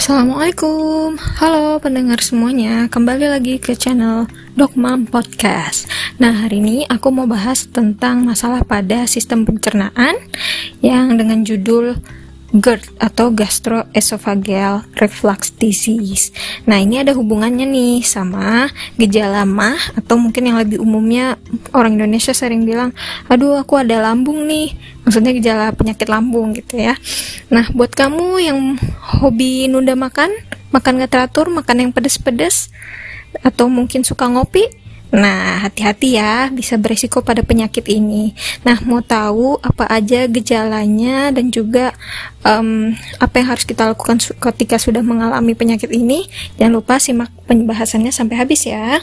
Assalamualaikum, halo pendengar semuanya, kembali lagi ke channel Dogmam Podcast. Nah, hari ini aku mau bahas tentang masalah pada sistem pencernaan yang dengan judul GERD atau gastroesophageal reflux disease. Nah, ini ada hubungannya nih sama gejala mah atau mungkin yang lebih umumnya orang Indonesia sering bilang, "Aduh, aku ada lambung nih." Maksudnya gejala penyakit lambung gitu ya. Nah, buat kamu yang hobi nunda makan, makan gak teratur, makan yang pedes-pedes atau mungkin suka ngopi, Nah, hati-hati ya, bisa beresiko pada penyakit ini. Nah, mau tahu apa aja gejalanya dan juga um, apa yang harus kita lakukan ketika sudah mengalami penyakit ini? Jangan lupa simak pembahasannya sampai habis ya.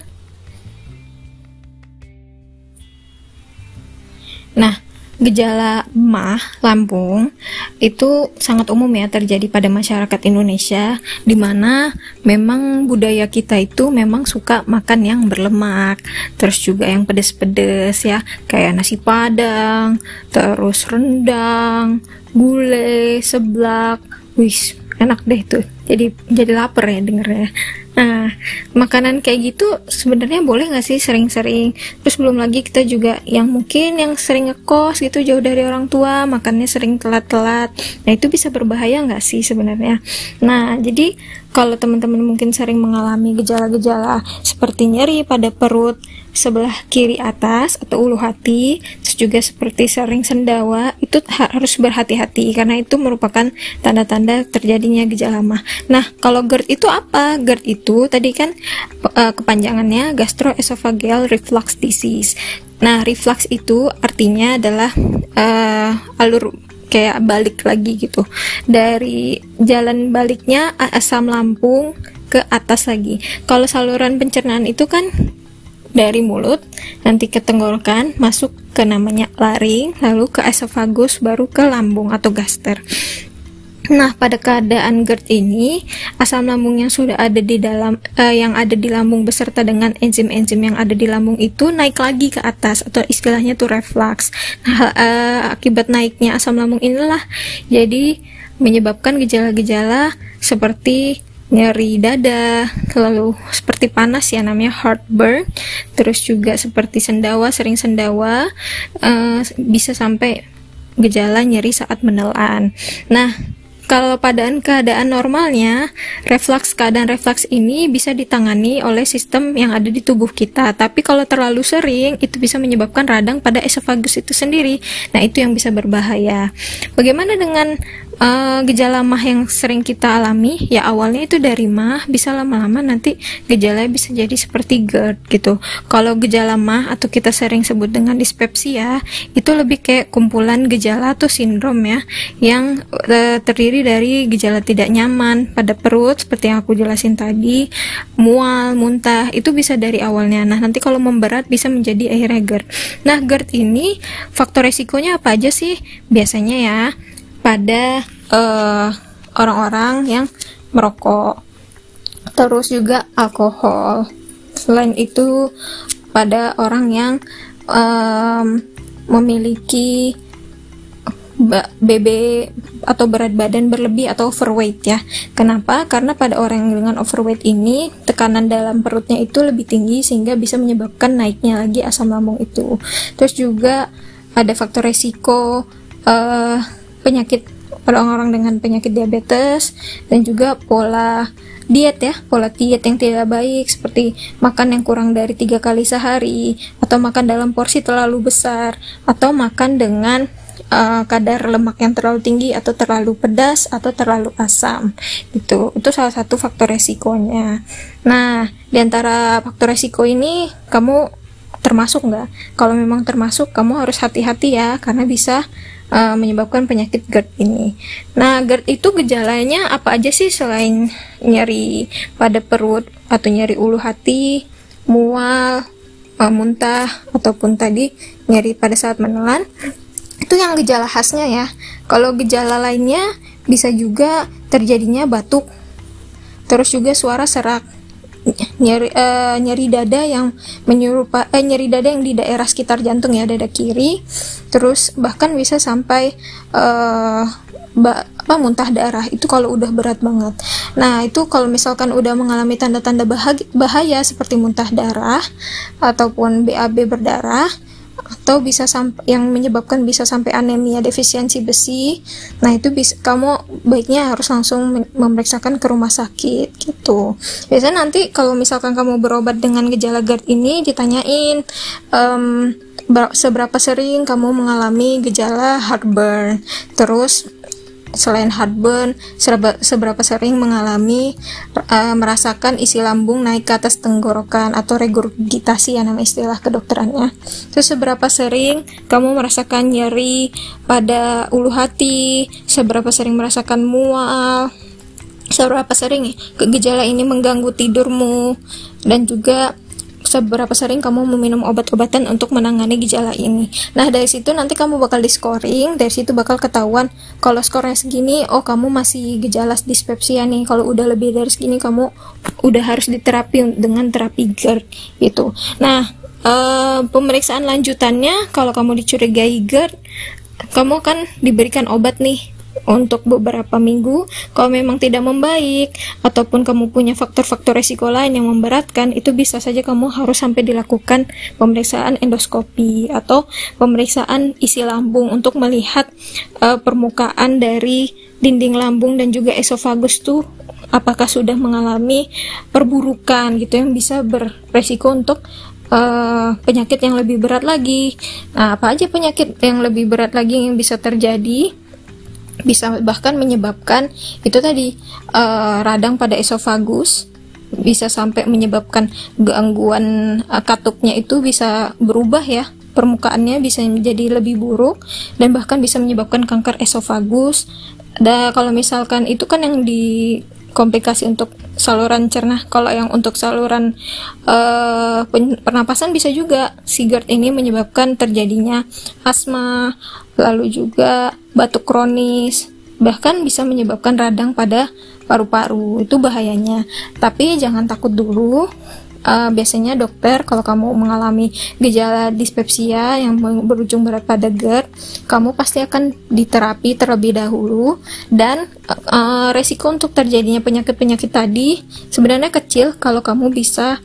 Nah, Gejala mah lambung itu sangat umum ya terjadi pada masyarakat Indonesia di mana memang budaya kita itu memang suka makan yang berlemak, terus juga yang pedes-pedes ya, kayak nasi padang, terus rendang, gulai, seblak. Wis, enak deh tuh. Jadi jadi lapar ya dengernya. Nah, makanan kayak gitu sebenarnya boleh nggak sih sering-sering? Terus belum lagi kita juga yang mungkin yang sering ngekos gitu jauh dari orang tua, makannya sering telat-telat. Nah, itu bisa berbahaya nggak sih sebenarnya? Nah, jadi kalau teman-teman mungkin sering mengalami gejala-gejala seperti nyeri pada perut sebelah kiri atas atau ulu hati, terus juga seperti sering sendawa, itu harus berhati-hati karena itu merupakan tanda-tanda terjadinya gejala mah. Nah, kalau GERD itu apa? GERD itu tadi kan uh, kepanjangannya gastroesophageal reflux disease. Nah, reflux itu artinya adalah uh, alur kayak balik lagi gitu. Dari jalan baliknya asam lambung ke atas lagi. Kalau saluran pencernaan itu kan dari mulut nanti ke tenggorokan masuk ke namanya laring lalu ke esofagus baru ke lambung atau gaster Nah, pada keadaan GERD ini, asam lambung yang sudah ada di dalam uh, yang ada di lambung beserta dengan enzim-enzim yang ada di lambung itu naik lagi ke atas atau istilahnya itu reflux. Nah, uh, akibat naiknya asam lambung inilah jadi menyebabkan gejala-gejala seperti nyeri dada, lalu seperti panas ya namanya heartburn, terus juga seperti sendawa, sering sendawa, uh, bisa sampai gejala nyeri saat menelan. Nah, kalau pada keadaan normalnya, refleks keadaan refleks ini bisa ditangani oleh sistem yang ada di tubuh kita. Tapi kalau terlalu sering, itu bisa menyebabkan radang pada esofagus itu sendiri. Nah, itu yang bisa berbahaya. Bagaimana dengan uh, gejala mah yang sering kita alami ya awalnya itu dari mah bisa lama-lama nanti gejalanya bisa jadi seperti GERD gitu. Kalau gejala mah atau kita sering sebut dengan dispepsia itu lebih kayak kumpulan gejala atau sindrom ya yang uh, terdiri dari gejala tidak nyaman pada perut seperti yang aku jelasin tadi mual muntah itu bisa dari awalnya. Nah nanti kalau memberat bisa menjadi akhirnya GERD. Nah GERD ini faktor resikonya apa aja sih? Biasanya ya pada orang eh, orang-orang yang merokok, terus juga alkohol. Selain itu, pada orang yang um, memiliki BB atau berat badan berlebih atau overweight ya. Kenapa? Karena pada orang dengan overweight ini tekanan dalam perutnya itu lebih tinggi sehingga bisa menyebabkan naiknya lagi asam lambung itu. Terus juga ada faktor resiko uh, penyakit orang-orang dengan penyakit diabetes dan juga pola diet ya pola diet yang tidak baik seperti makan yang kurang dari tiga kali sehari atau makan dalam porsi terlalu besar atau makan dengan uh, kadar lemak yang terlalu tinggi atau terlalu pedas atau terlalu asam gitu. Itu salah satu faktor resikonya. Nah di antara faktor resiko ini kamu termasuk nggak? Kalau memang termasuk kamu harus hati-hati ya karena bisa uh, menyebabkan penyakit GERD ini. Nah, GERD itu gejalanya apa aja sih selain nyeri pada perut atau nyeri ulu hati, mual, uh, muntah ataupun tadi nyeri pada saat menelan? Itu yang gejala khasnya ya. Kalau gejala lainnya bisa juga terjadinya batuk, terus juga suara serak, nyeri uh, nyeri dada yang menyerupa eh, nyeri dada yang di daerah sekitar jantung ya dada kiri terus bahkan bisa sampai uh, apa muntah darah itu kalau udah berat banget. Nah, itu kalau misalkan udah mengalami tanda-tanda bahaya seperti muntah darah ataupun BAB berdarah atau bisa sampai yang menyebabkan bisa sampai anemia defisiensi besi. Nah, itu bisa kamu baiknya harus langsung memeriksakan ke rumah sakit gitu. Biasanya nanti kalau misalkan kamu berobat dengan gejala GERD ini ditanyain um, seberapa sering kamu mengalami gejala heartburn. Terus selain heartburn, seberapa sering mengalami uh, merasakan isi lambung naik ke atas tenggorokan atau regurgitasi ya nama istilah kedokterannya. Terus seberapa sering kamu merasakan nyeri pada ulu hati, seberapa sering merasakan mual, seberapa sering gejala ini mengganggu tidurmu? Dan juga seberapa sering kamu meminum obat-obatan untuk menangani gejala ini. Nah, dari situ nanti kamu bakal di scoring, dari situ bakal ketahuan kalau skornya segini, oh kamu masih gejala dispepsia nih. Kalau udah lebih dari segini kamu udah harus diterapi dengan terapi GERD gitu. Nah, uh, pemeriksaan lanjutannya kalau kamu dicurigai GERD, kamu kan diberikan obat nih untuk beberapa minggu kalau memang tidak membaik ataupun kamu punya faktor-faktor resiko lain yang memberatkan itu bisa saja kamu harus sampai dilakukan pemeriksaan endoskopi atau pemeriksaan isi lambung untuk melihat uh, permukaan dari dinding lambung dan juga esofagus tuh apakah sudah mengalami perburukan gitu yang bisa beresiko untuk uh, penyakit yang lebih berat lagi. Nah, apa aja penyakit yang lebih berat lagi yang bisa terjadi? Bisa bahkan menyebabkan itu tadi uh, radang pada esofagus bisa sampai menyebabkan gangguan uh, katupnya itu bisa berubah ya. Permukaannya bisa menjadi lebih buruk dan bahkan bisa menyebabkan kanker esofagus dan kalau misalkan itu kan yang di komplikasi untuk saluran cerna. Kalau yang untuk saluran uh, pernapasan bisa juga. Si GERD ini menyebabkan terjadinya asma, lalu juga batuk kronis, bahkan bisa menyebabkan radang pada paru-paru. Itu bahayanya. Tapi jangan takut dulu uh, biasanya dokter kalau kamu mengalami gejala dispepsia yang berujung berat pada GERD, kamu pasti akan diterapi terlebih dahulu dan uh, resiko untuk terjadinya penyakit-penyakit tadi sebenarnya kecil kalau kamu bisa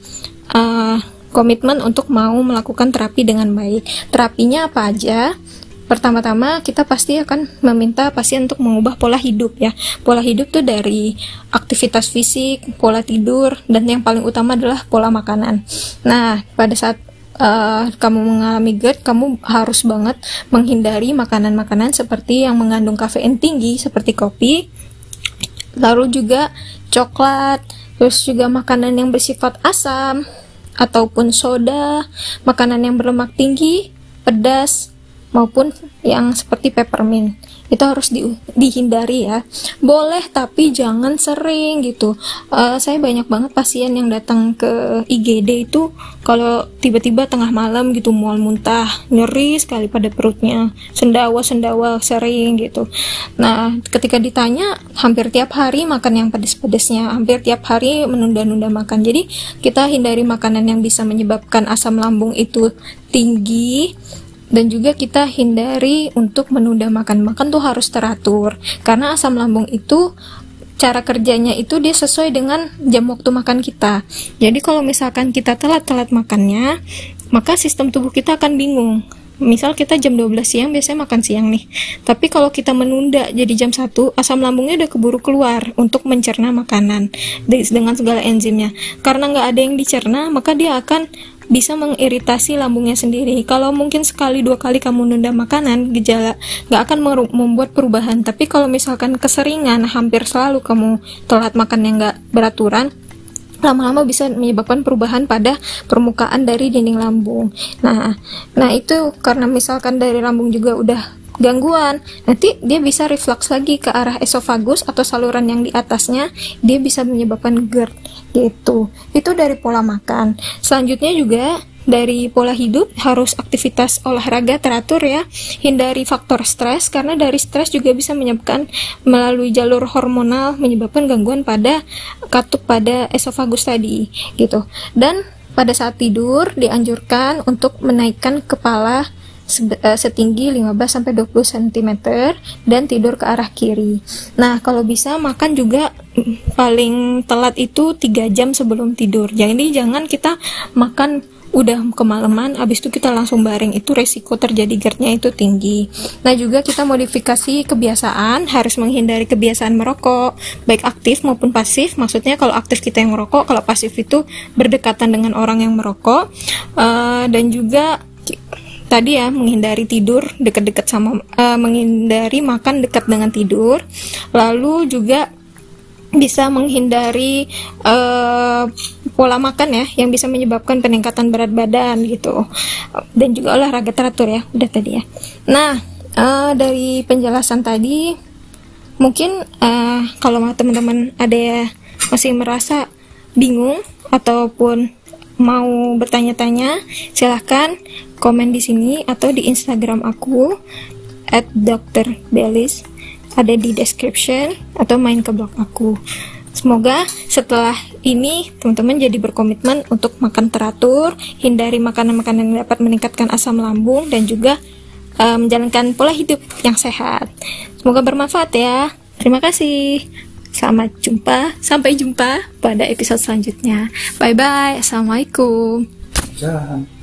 uh, komitmen untuk mau melakukan terapi dengan baik. Terapinya apa aja? Pertama-tama kita pasti akan meminta pasien untuk mengubah pola hidup ya. Pola hidup tuh dari aktivitas fisik, pola tidur, dan yang paling utama adalah pola makanan. Nah, pada saat uh, kamu mengalami GERD, kamu harus banget menghindari makanan-makanan seperti yang mengandung kafein tinggi seperti kopi, lalu juga coklat, terus juga makanan yang bersifat asam ataupun soda, makanan yang berlemak tinggi, pedas, maupun yang seperti peppermint. Itu harus di, dihindari ya. Boleh tapi jangan sering gitu. Uh, saya banyak banget pasien yang datang ke IGD itu kalau tiba-tiba tengah malam gitu mual muntah nyeri sekali pada perutnya. Sendawa sendawa sering gitu. Nah ketika ditanya hampir tiap hari makan yang pedes-pedesnya hampir tiap hari menunda-nunda makan. Jadi kita hindari makanan yang bisa menyebabkan asam lambung itu tinggi dan juga kita hindari untuk menunda makan makan tuh harus teratur. Karena asam lambung itu cara kerjanya itu dia sesuai dengan jam waktu makan kita. Jadi kalau misalkan kita telat-telat makannya maka sistem tubuh kita akan bingung. Misal kita jam 12 siang biasanya makan siang nih. Tapi kalau kita menunda jadi jam 1 asam lambungnya udah keburu keluar untuk mencerna makanan. Dengan segala enzimnya. Karena nggak ada yang dicerna maka dia akan bisa mengiritasi lambungnya sendiri. Kalau mungkin sekali dua kali kamu nunda makanan, gejala nggak akan membuat perubahan. Tapi kalau misalkan keseringan, hampir selalu kamu telat makan yang nggak beraturan, lama-lama bisa menyebabkan perubahan pada permukaan dari dinding lambung. Nah, nah itu karena misalkan dari lambung juga udah gangguan, nanti dia bisa reflux lagi ke arah esofagus atau saluran yang di atasnya, dia bisa menyebabkan GERD gitu. Itu dari pola makan. Selanjutnya juga dari pola hidup harus aktivitas olahraga teratur ya hindari faktor stres karena dari stres juga bisa menyebabkan melalui jalur hormonal menyebabkan gangguan pada katup pada esofagus tadi gitu dan pada saat tidur dianjurkan untuk menaikkan kepala setinggi 15 sampai 20 cm dan tidur ke arah kiri. Nah, kalau bisa makan juga paling telat itu 3 jam sebelum tidur. Jadi jangan kita makan udah kemalaman habis itu kita langsung baring itu resiko terjadi GERD-nya itu tinggi nah juga kita modifikasi kebiasaan harus menghindari kebiasaan merokok baik aktif maupun pasif maksudnya kalau aktif kita yang merokok kalau pasif itu berdekatan dengan orang yang merokok uh, dan juga tadi ya menghindari tidur dekat-dekat sama uh, menghindari makan dekat dengan tidur. Lalu juga bisa menghindari uh, pola makan ya yang bisa menyebabkan peningkatan berat badan gitu. Dan juga olahraga teratur ya udah tadi ya. Nah uh, dari penjelasan tadi mungkin uh, kalau teman-teman ada ya masih merasa bingung ataupun mau bertanya-tanya silahkan komen di sini atau di Instagram aku at Dr. Belis ada di description atau main ke blog aku. Semoga setelah ini teman-teman jadi berkomitmen untuk makan teratur, hindari makanan-makanan yang dapat meningkatkan asam lambung dan juga menjalankan pola hidup yang sehat. Semoga bermanfaat ya. Terima kasih. Selamat jumpa, sampai jumpa pada episode selanjutnya. Bye bye. Assalamualaikum. Jangan.